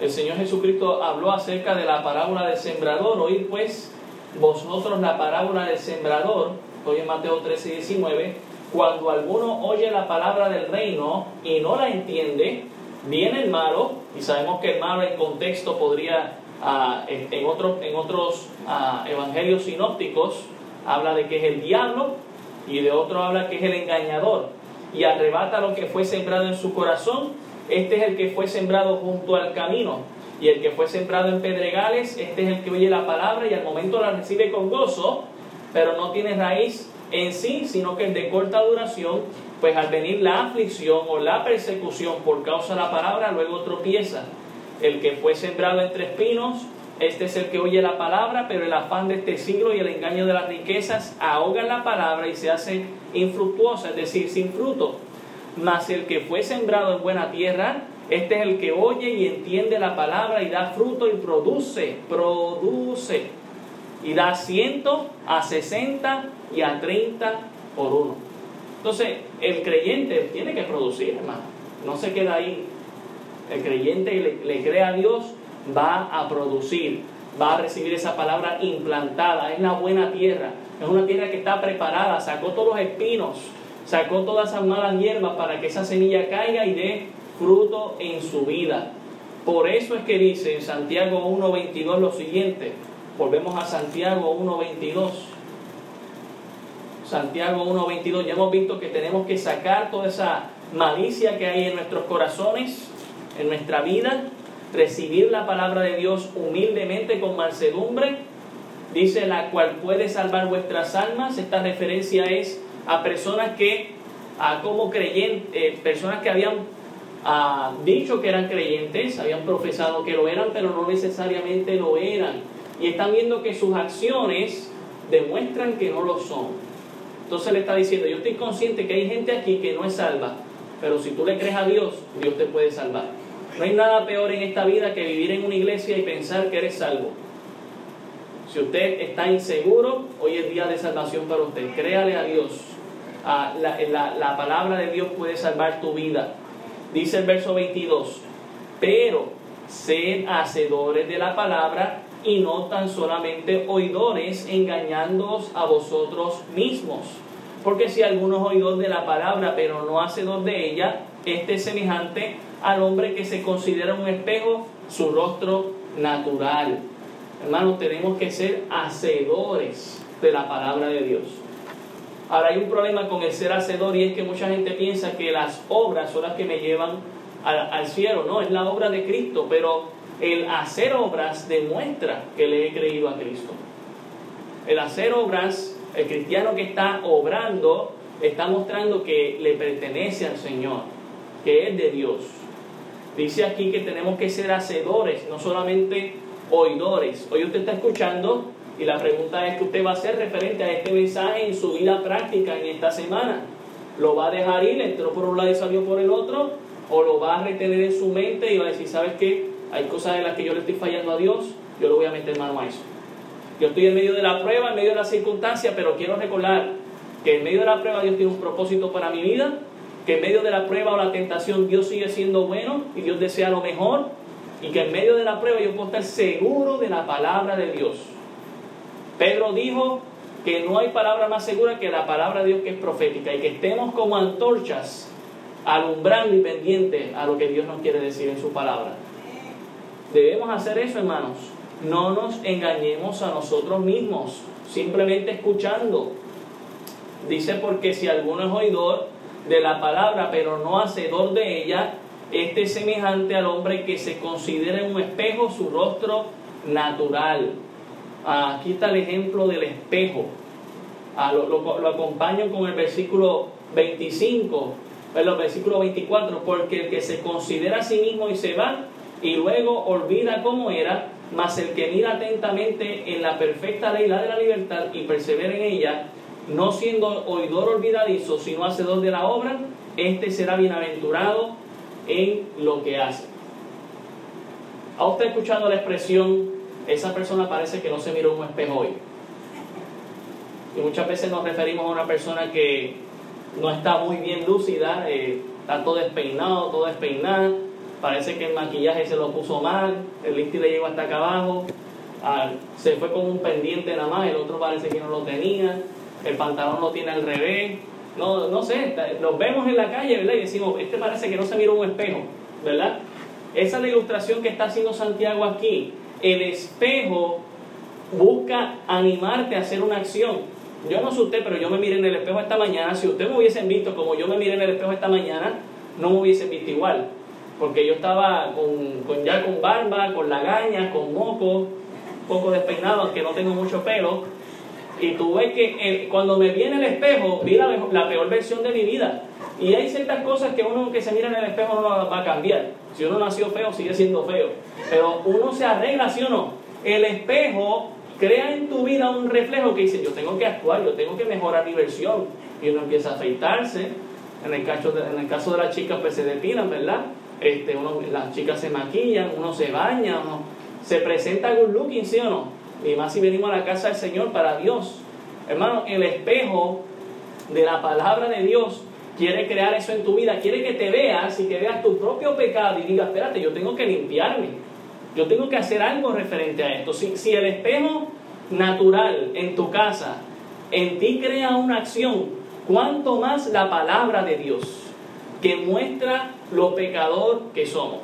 el Señor Jesucristo habló acerca de la parábola del sembrador. Oíd pues vosotros la parábola del sembrador, hoy en Mateo 13, 19, cuando alguno oye la palabra del reino y no la entiende, viene el malo, y sabemos que el malo en contexto podría, ah, en, otros en otros ah, evangelios sinópticos, habla de que es el diablo, y de otro habla que es el engañador, y arrebata lo que fue sembrado en su corazón, este es el que fue sembrado junto al camino. Y el que fue sembrado en pedregales, este es el que oye la palabra y al momento la recibe con gozo, pero no tiene raíz en sí, sino que es de corta duración, pues al venir la aflicción o la persecución por causa de la palabra, luego tropieza. El que fue sembrado entre espinos, este es el que oye la palabra, pero el afán de este siglo y el engaño de las riquezas ahogan la palabra y se hace infructuosa, es decir, sin fruto. Mas el que fue sembrado en buena tierra, este es el que oye y entiende la palabra y da fruto y produce, produce. Y da ciento a sesenta y a treinta por uno. Entonces, el creyente tiene que producir, hermano. No se queda ahí. El creyente le, le cree a Dios, va a producir, va a recibir esa palabra implantada. Es la buena tierra. Es una tierra que está preparada, sacó todos los espinos sacó todas esas malas hierbas para que esa semilla caiga y dé fruto en su vida. Por eso es que dice en Santiago 1.22 lo siguiente. Volvemos a Santiago 1.22. Santiago 1.22, ya hemos visto que tenemos que sacar toda esa malicia que hay en nuestros corazones, en nuestra vida, recibir la palabra de Dios humildemente con mansedumbre, dice la cual puede salvar vuestras almas. Esta referencia es a personas que, a como creyentes, eh, personas que habían ah, dicho que eran creyentes, habían profesado que lo eran, pero no necesariamente lo eran. Y están viendo que sus acciones demuestran que no lo son. Entonces le está diciendo, yo estoy consciente que hay gente aquí que no es salva, pero si tú le crees a Dios, Dios te puede salvar. No hay nada peor en esta vida que vivir en una iglesia y pensar que eres salvo. Si usted está inseguro, hoy es día de salvación para usted. Créale a Dios la, la, palabra de Dios puede salvar tu vida. Dice el verso 22, pero sed hacedores de la palabra y no tan solamente oidores, engañándoos a vosotros mismos. Porque si alguno es oidor de la palabra, pero no hacedor de ella, este es semejante al hombre que se considera un espejo, su rostro natural. Hermanos, tenemos que ser hacedores de la palabra de Dios. Ahora hay un problema con el ser hacedor y es que mucha gente piensa que las obras son las que me llevan al, cielo. No, es la obra de Cristo, pero el hacer obras demuestra que le he creído a Cristo. El hacer obras, el cristiano que está obrando, está mostrando que le pertenece al Señor, que es de Dios. Dice aquí que tenemos que ser hacedores, no solamente oidores. Hoy usted está escuchando y la pregunta es que usted va a hacer referente a este mensaje en su vida práctica en esta semana. ¿Lo va a dejar ir, entró por un lado y salió por el otro? ¿O lo va a retener en su mente y va a decir, ¿sabes qué? Hay cosas en las que yo le estoy fallando a Dios, yo le voy a meter mano a eso. Yo estoy en medio de la prueba, en medio de la circunstancia, pero quiero recordar que en medio de la prueba Dios tiene un propósito para mi vida, que en medio de la prueba o la tentación Dios sigue siendo bueno y Dios desea lo mejor, y que en medio de la prueba yo puedo estar seguro de la palabra de Dios. Pedro dijo que no hay palabra más segura que la palabra de Dios que es profética y que estemos como antorchas alumbrando y pendientes a lo que Dios nos quiere decir en su palabra. Debemos hacer eso, hermanos. No nos engañemos a nosotros mismos, simplemente escuchando. Dice porque si alguno es oidor de la palabra, pero no hacedor de ella, este es semejante al hombre que se considera en un espejo su rostro natural. Aquí está el ejemplo del espejo. Ah, lo, acompaño con el versículo 25, el versículo 24, porque el que se considera a sí mismo y se va, y luego olvida cómo era, mas el que mira atentamente en la perfecta ley, la de la libertad, y persevera en ella, no siendo oidor olvidadizo, sino hacedor de la obra, este será bienaventurado en lo que hace. ¿Ha usted escuchando la expresión, esa persona parece que no se miró un espejo hoy? Y muchas veces nos referimos a una persona que no está muy bien lúcida, eh, está todo despeinado, todo despeinado, parece que el maquillaje se lo puso mal, el lifting le llegó hasta acá abajo, ah, se fue con un pendiente nada más, el otro parece que no lo tenía, el pantalón lo tiene al revés, no, no sé, nos vemos en la calle, ¿verdad? Y decimos, este parece que no se miró un espejo, ¿verdad? Esa es la ilustración que está haciendo Santiago aquí. El espejo busca animarte a hacer una acción. Yo no sé usted, pero yo me miré en el espejo esta mañana. Si usted me hubiesen visto como yo me miré en el espejo esta mañana, no me hubiesen visto igual. Porque yo estaba con, con ya con barba, con lagañas, con moco, poco despeinado, aunque no tengo mucho pelo y tú ves que cuando me viene el espejo, vi la, peor versión de mi vida. Y hay ciertas cosas que uno que se mira en el espejo no va a cambiar. Si uno nació feo, sigue siendo feo. Pero uno se arregla, ¿sí o no? El espejo crea en tu vida un reflejo que dice, yo tengo que actuar, yo tengo que mejorar mi versión. Y uno empieza a afeitarse. En el caso de, en el caso de las chicas, pues se depilan, ¿verdad? Este, uno, las chicas se maquillan, uno se baña, uno se presenta good looking, ¿sí o no? y más si venimos a la casa del Señor para Dios. Hermano, el espejo de la palabra de Dios quiere crear eso en tu vida, quiere que te veas y que veas tu propio pecado y digas, espérate, yo tengo que limpiarme, yo tengo que hacer algo referente a esto. Si, el espejo natural en tu casa en ti crea una acción, cuanto más la palabra de Dios que muestra lo pecador que somos,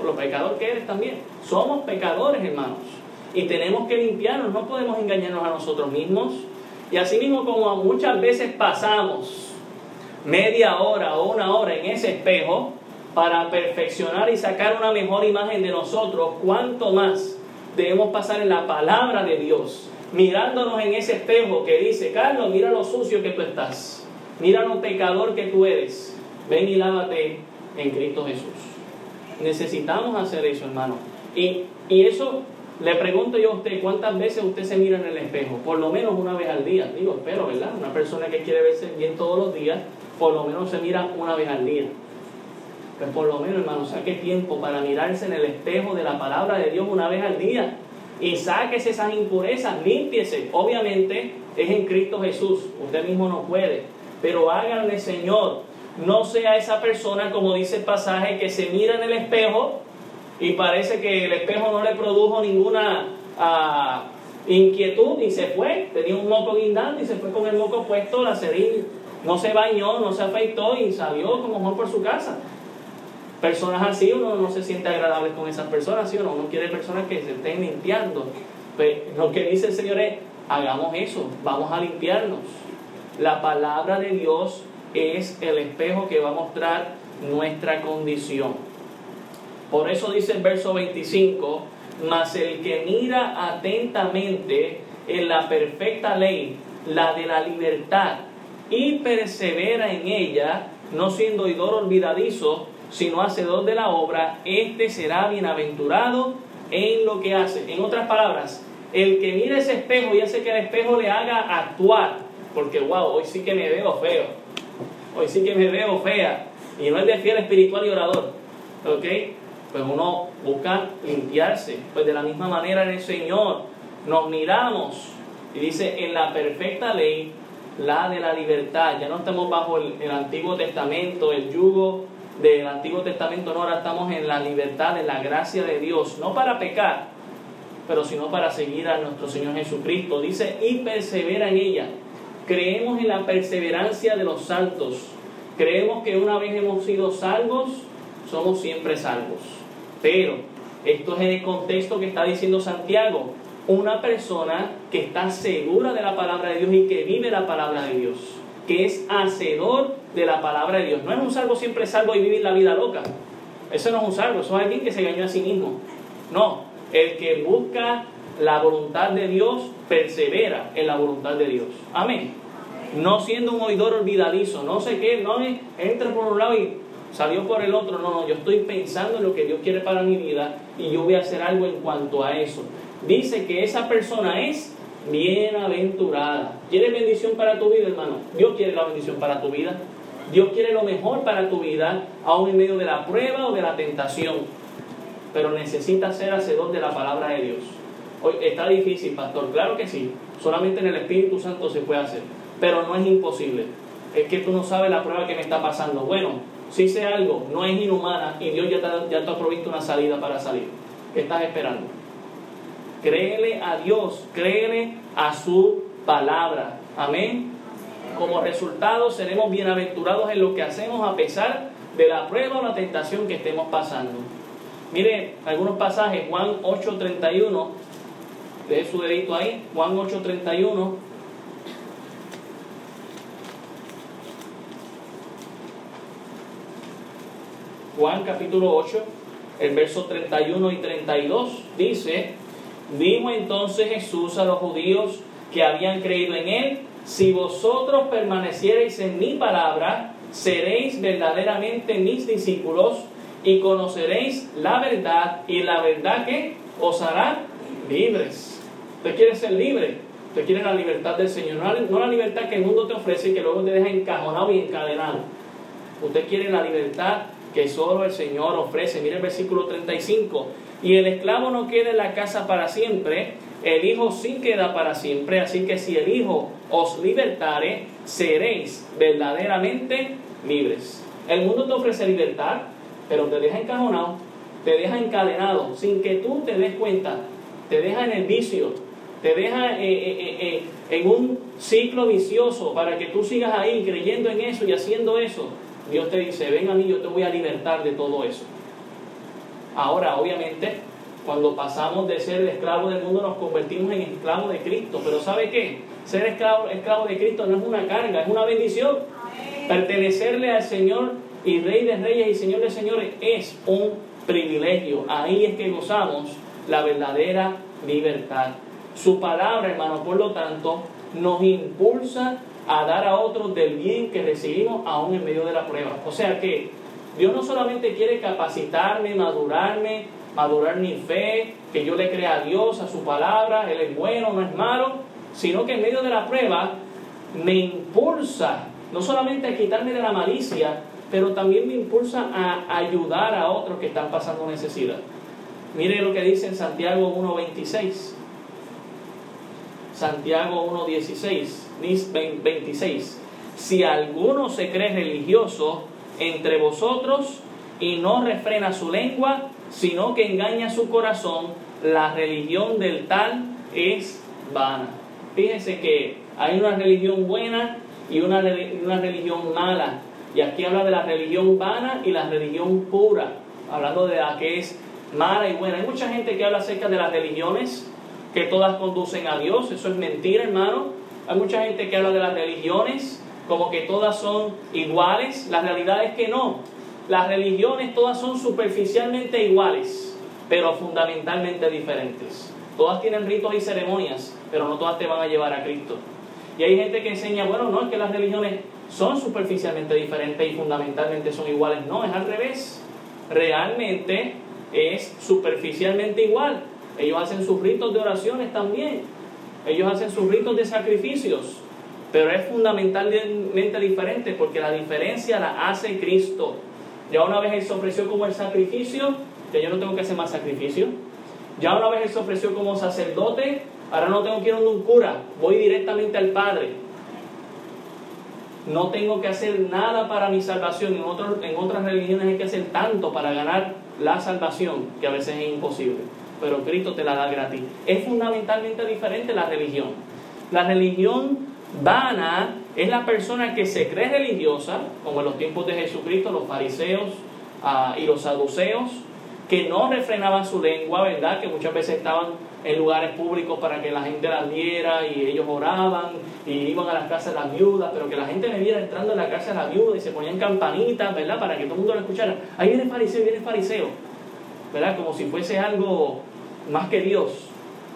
o lo pecador que eres también. Somos pecadores, hermanos y tenemos que limpiarnos, no podemos engañarnos a nosotros mismos. Y así mismo como muchas veces pasamos media hora o una hora en ese espejo para perfeccionar y sacar una mejor imagen de nosotros, cuánto más debemos pasar en la palabra de Dios, mirándonos en ese espejo que dice, Carlos, mira lo sucio que tú estás, mira lo pecador que tú eres, ven y lávate en Cristo Jesús. Necesitamos hacer eso, hermano. Y, y eso le pregunto yo a usted, ¿cuántas veces usted se mira en el espejo? Por lo menos una vez al día. Digo, espero, ¿verdad? Una persona que quiere verse bien todos los días, por lo menos se mira una vez al día. Pues por lo menos, hermano, saque tiempo para mirarse en el espejo de la palabra de Dios una vez al día. Y sáquese esas impurezas, límpiese. Obviamente es en Cristo Jesús. Usted mismo no puede. Pero háganle, Señor. No sea esa persona, como dice el pasaje, que se mira en el espejo y parece que el espejo no le produjo ninguna ah, inquietud y se fue. Tenía un moco guindando y se fue con el moco puesto, la cerilla. No se bañó, no se afeitó y salió como mejor por su casa. Personas así, uno no se siente agradable con esas personas, ¿sí? Uno quiere personas que se estén limpiando. Pues lo que dice el Señor es, hagamos eso, vamos a limpiarnos. La palabra de Dios es el espejo que va a mostrar nuestra condición. Por eso dice el verso 25, mas el que mira atentamente en la perfecta ley, la de la libertad, y persevera en ella, no siendo oidor olvidadizo, sino hacedor de la obra, éste será bienaventurado en lo que hace. En otras palabras, el que mira ese espejo y hace que el espejo le haga actuar, porque wow, hoy sí que me veo feo, hoy sí que me veo fea, y no es de fiel espiritual y orador, ¿ok? Pues uno busca limpiarse, pues de la misma manera en el Señor nos miramos y dice en la perfecta ley la de la libertad. Ya no estamos bajo el, Antiguo Testamento, el yugo del Antiguo Testamento, no, ahora estamos en la libertad, en la gracia de Dios, no para pecar, pero sino para seguir a nuestro Señor Jesucristo. Dice, y persevera en ella. Creemos en la perseverancia de los santos. Creemos que una vez hemos sido salvos, somos siempre salvos. Pero esto es en el contexto que está diciendo Santiago una persona que está segura de la palabra de Dios y que vive la palabra de Dios, que es hacedor de la palabra de Dios. No es un salvo siempre salvo y vivir la vida loca. Eso no es un salvo, eso es alguien que se engañó a sí mismo. No, el que busca la voluntad de Dios persevera en la voluntad de Dios. Amén. No siendo un oidor olvidadizo, no sé qué, no es, entra por un lado y salió por el otro. No, no, yo estoy pensando en lo que Dios quiere para mi vida y yo voy a hacer algo en cuanto a eso dice que esa persona es bienaventurada. ¿Quieres bendición para tu vida, hermano? Dios quiere la bendición para tu vida. Dios quiere lo mejor para tu vida, aún en medio de la prueba o de la tentación. Pero necesitas ser hacedor de la palabra de Dios. Hoy está difícil, pastor. Claro que sí. Solamente en el Espíritu Santo se puede hacer. Pero no es imposible. Es que tú no sabes la prueba que me está pasando. Bueno, si sé algo, no es inhumana y Dios ya te, ya te ha provisto una salida para salir. ¿Qué estás esperando? Créele a Dios, créele a su palabra. Amén. Como resultado seremos bienaventurados en lo que hacemos a pesar de la prueba o la tentación que estemos pasando. Mire algunos pasajes, Juan 8:31, de su dedito ahí, Juan 8:31. Juan capítulo 8, el verso 31 y 32 dice, Dijo entonces Jesús a los judíos que habían creído en él, si vosotros permaneciereis en mi palabra, seréis verdaderamente mis discípulos y conoceréis la verdad y la verdad que os hará libres. Usted quiere ser libre, usted quiere la libertad del Señor, no la libertad que el mundo te ofrece y que luego te deja encajonado y encadenado. Usted quiere la libertad que solo el Señor ofrece. Mire el versículo 35. Y el esclavo no queda en la casa para siempre, el Hijo sí queda para siempre. Así que si el Hijo os libertare, seréis verdaderamente libres. El mundo te ofrece libertad, pero te deja encajonado, te deja encadenado, sin que tú te des cuenta. Te deja en el vicio, te deja eh, eh, eh, en un ciclo vicioso para que tú sigas ahí creyendo en eso y haciendo eso. Dios te dice, ven a mí, yo te voy a libertar de todo eso. Ahora, obviamente, cuando pasamos de ser esclavo del mundo, nos convertimos en esclavo de Cristo. Pero ¿sabe qué? Ser esclavo, esclavo de Cristo no es una carga, es una bendición. Pertenecerle al Señor y Rey de Reyes y Señor de Señores es un privilegio. Ahí es que gozamos la verdadera libertad. Su palabra, hermano, por lo tanto, nos impulsa a dar a otros del bien que recibimos aún en medio de la prueba. O sea que Dios no solamente quiere capacitarme, madurarme, madurar mi fe, que yo le crea a Dios, a su palabra, Él es bueno, no es malo, sino que en medio de la prueba me impulsa no solamente a quitarme de la malicia, pero también me impulsa a ayudar a otros que están pasando necesidad. Mire lo que dice en Santiago 1.26. Santiago 1.16, 26. Si alguno se cree religioso entre vosotros y no refrena su lengua, sino que engaña su corazón, la religión del tal es vana. Fíjense que hay una religión buena y una, una religión mala. Y aquí habla de la religión vana y la religión pura, hablando de la que es mala y buena. Hay mucha gente que habla acerca de las religiones, que todas conducen a Dios. Eso es mentira, hermano. Hay mucha gente que habla de las religiones como que todas son iguales. La realidad es que no. Las religiones todas son superficialmente iguales, pero fundamentalmente diferentes. Todas tienen ritos y ceremonias, pero no todas te van a llevar a Cristo. Y hay gente que enseña, bueno, no, es que las religiones son superficialmente diferentes y fundamentalmente son iguales. No, es al revés. Realmente es superficialmente igual. Ellos hacen sus ritos de oraciones también. Ellos hacen sus ritos de sacrificios. Pero es fundamentalmente diferente porque la diferencia la hace Cristo. Ya una vez Él se ofreció como el sacrificio, que yo no tengo que hacer más sacrificio. Ya una vez Él se ofreció como sacerdote, ahora no tengo que ir a un cura, voy directamente al Padre. No tengo que hacer nada para mi salvación. En, otros, en otras religiones hay que hacer tanto para ganar la salvación que a veces es imposible. Pero Cristo te la da gratis. Es fundamentalmente diferente la religión. La religión vana es la persona que se cree religiosa, como en los tiempos de Jesucristo, los fariseos ah, y los saduceos, que no refrenaban su lengua, ¿verdad? Que muchas veces estaban en lugares públicos para que la gente las viera y ellos oraban y iban a las casas de las viudas, pero que la gente me viera entrando en la casa de las viudas y se ponían campanitas, ¿verdad? Para que todo el mundo lo escuchara. Ahí viene fariseo, viene fariseo, ¿verdad? Como si fuese algo más que Dios.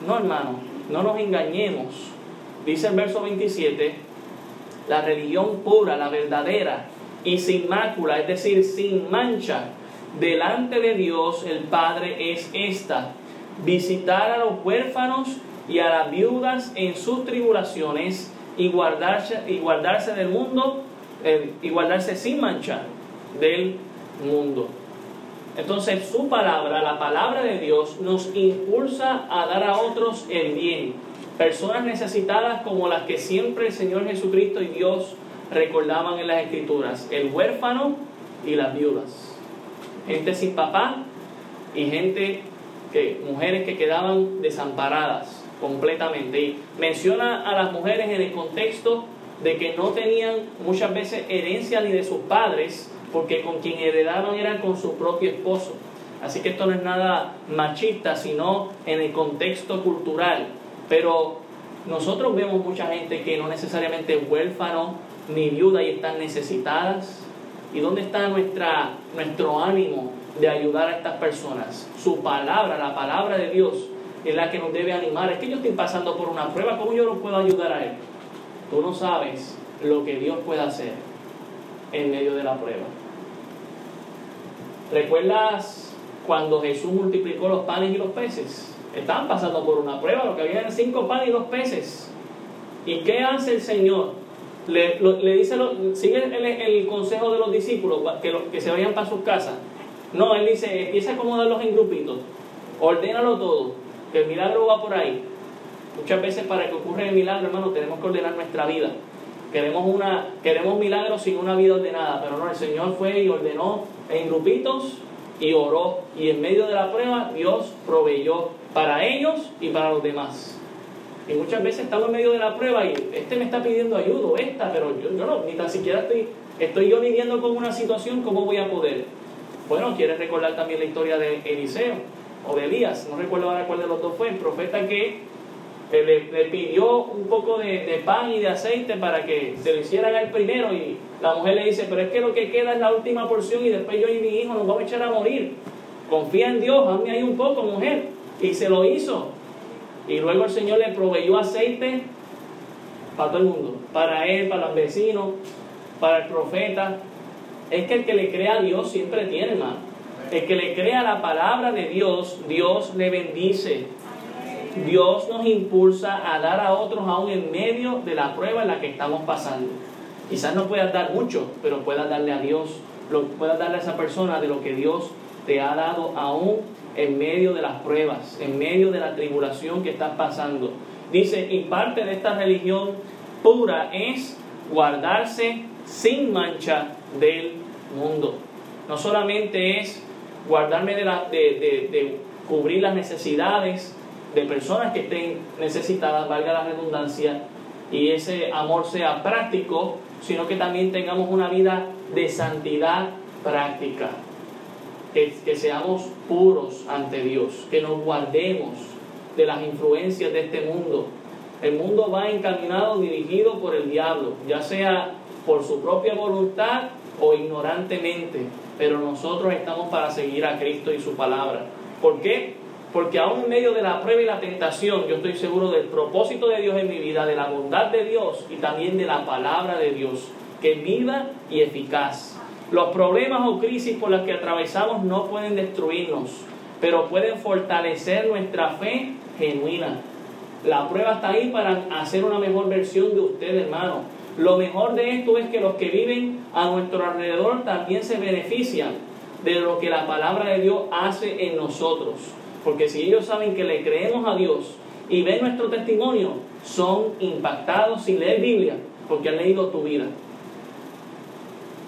No, hermano, no nos engañemos. Dice el verso 27, la religión pura, la verdadera y sin mácula, es decir, sin mancha, delante de Dios el Padre es esta, visitar a los huérfanos y a las viudas en sus tribulaciones y guardarse, y guardarse del mundo, eh, y sin mancha del mundo. Entonces su palabra, la palabra de Dios, nos impulsa a dar a otros el bien Personas necesitadas como las que siempre el Señor Jesucristo y Dios recordaban en las Escrituras. El huérfano y las viudas. Gente sin papá y gente que, mujeres que quedaban desamparadas completamente. Y menciona a las mujeres en el contexto de que no tenían muchas veces herencia ni de sus padres, porque con quien heredaban era con su propio esposo. Así que esto no es nada machista, sino en el contexto cultural. Pero nosotros vemos mucha gente que no necesariamente es huérfano ni viuda y están necesitadas. ¿Y dónde está nuestra, nuestro ánimo de ayudar a estas personas? Su palabra, la palabra de Dios, es la que nos debe animar. Es que yo estoy pasando por una prueba, ¿cómo yo lo puedo ayudar a él? Tú no sabes lo que Dios puede hacer en medio de la prueba. ¿Recuerdas cuando Jesús multiplicó los panes y los peces? Estaban pasando por una prueba, lo que había eran cinco panes y dos peces. ¿Y qué hace el Señor? Le, dice, sigue el, consejo de los discípulos que, que se vayan para sus casas. No, él dice, empieza a acomodarlos en grupitos, ordénalo todo, que el milagro va por ahí. Muchas veces para que ocurra el milagro, hermano, tenemos que ordenar nuestra vida. Queremos, una, queremos milagros sin una vida ordenada, pero no, el Señor fue y ordenó en grupitos y oró. Y en medio de la prueba, Dios proveyó para ellos y para los demás. Y muchas veces estamos en medio de la prueba y este me está pidiendo ayuda, esta, pero yo, no, ni tan siquiera estoy, estoy yo viviendo con una situación, ¿cómo voy a poder? Bueno, quieres recordar también la historia de Eliseo o de Elías, no recuerdo ahora cuál de los dos fue, el profeta que le, le, pidió un poco de, de, pan y de aceite para que se lo hicieran al primero y la mujer le dice, pero es que lo que queda es la última porción y después yo y mi hijo nos vamos a echar a morir. Confía en Dios, hazme ahí un poco, mujer. Y se lo hizo. Y luego el Señor le proveyó aceite para todo el mundo. Para él, para los vecinos, para el profeta. Es que el que le crea a Dios siempre tiene, hermano. El que le crea la palabra de Dios, Dios le bendice. Dios nos impulsa a dar a otros aún en medio de la prueba en la que estamos pasando. Quizás no puedas dar mucho, pero puedas darle a Dios, lo, puedas darle a esa persona de lo que Dios te ha dado aún en medio de las pruebas, en medio de la tribulación que estás pasando. Dice, y parte de esta religión pura es guardarse sin mancha del mundo. No solamente es guardarme de, la, de, de cubrir las necesidades de personas que estén necesitadas, valga la redundancia, y ese amor sea práctico, sino que también tengamos una vida de santidad práctica. Que, seamos puros ante Dios, que nos guardemos de las influencias de este mundo. El mundo va encaminado, dirigido por el diablo, ya sea por su propia voluntad o ignorantemente, pero nosotros estamos para seguir a Cristo y su palabra. ¿Por qué? Porque aún en medio de la prueba y la tentación, yo estoy seguro del propósito de Dios en mi vida, de la bondad de Dios y también de la palabra de Dios, que es viva y eficaz. Los problemas o crisis por las que atravesamos no pueden destruirnos, pero pueden fortalecer nuestra fe genuina. La prueba está ahí para hacer una mejor versión de usted, hermano. Lo mejor de esto es que los que viven a nuestro alrededor también se benefician de lo que la palabra de Dios hace en nosotros. Porque si ellos saben que le creemos a Dios y ven nuestro testimonio, son impactados sin leer Biblia, porque han leído tu vida.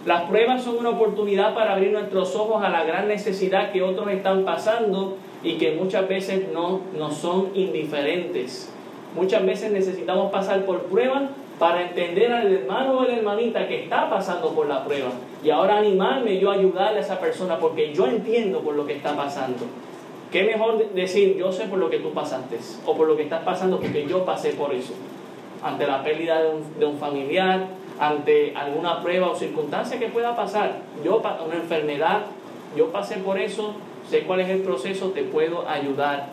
Las pruebas son una oportunidad para abrir nuestros ojos a la gran necesidad que otros están pasando y que muchas veces no nos son indiferentes. Muchas veces necesitamos pasar por pruebas para entender al hermano o la hermanita que está pasando por la prueba y ahora animarme yo a ayudarle a esa persona porque yo entiendo por lo que está pasando. ¿Qué mejor decir yo sé por lo que tú pasaste o por lo que estás pasando porque yo pasé por eso? Ante la pérdida de un, familiar, ante alguna prueba o circunstancia que pueda pasar, yo una enfermedad, yo pasé por eso, sé cuál es el proceso, te puedo ayudar.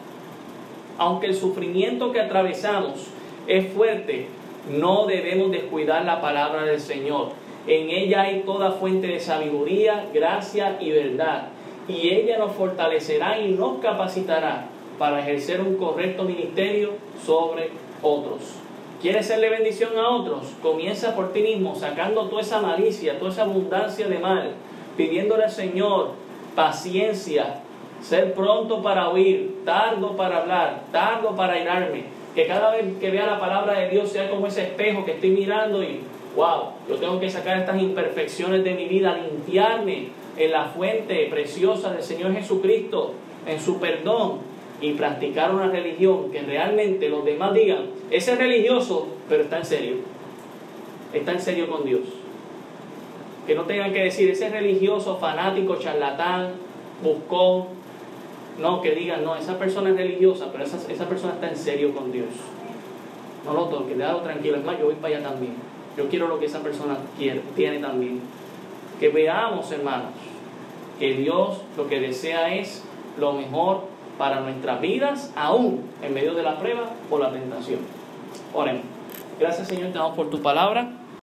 Aunque el sufrimiento que atravesamos es fuerte, no debemos descuidar la palabra del Señor. En ella hay toda fuente de sabiduría, gracia y verdad y ella nos fortalecerá y nos capacitará para ejercer un correcto ministerio sobre otros. ¿Quieres serle bendición a otros? Comienza por ti mismo, sacando toda esa malicia, toda esa abundancia de mal, pidiéndole al Señor paciencia, ser pronto para oír, tardo para hablar, tardo para irarme. Que cada vez que vea la palabra de Dios sea como ese espejo que estoy mirando y, wow, yo tengo que sacar estas imperfecciones de mi vida, limpiarme en la fuente preciosa del Señor Jesucristo, en su perdón, y practicar una religión que realmente los demás digan, ese es religioso, pero está en serio. Está en serio con Dios. Que no tengan que decir, ese religioso, fanático, charlatán, buscón. No, que digan, no, esa persona es religiosa, pero esa, esa persona está en serio con Dios. No lo toque, déjalo tranquilo. Es más, yo voy para allá también. Yo quiero lo que esa persona tiene también. Que veamos, hermanos, que Dios lo que desea es lo mejor para nuestras vidas, aún en medio de la prueba o la tentación. Oremos. Gracias, Señor, te damos por tu palabra.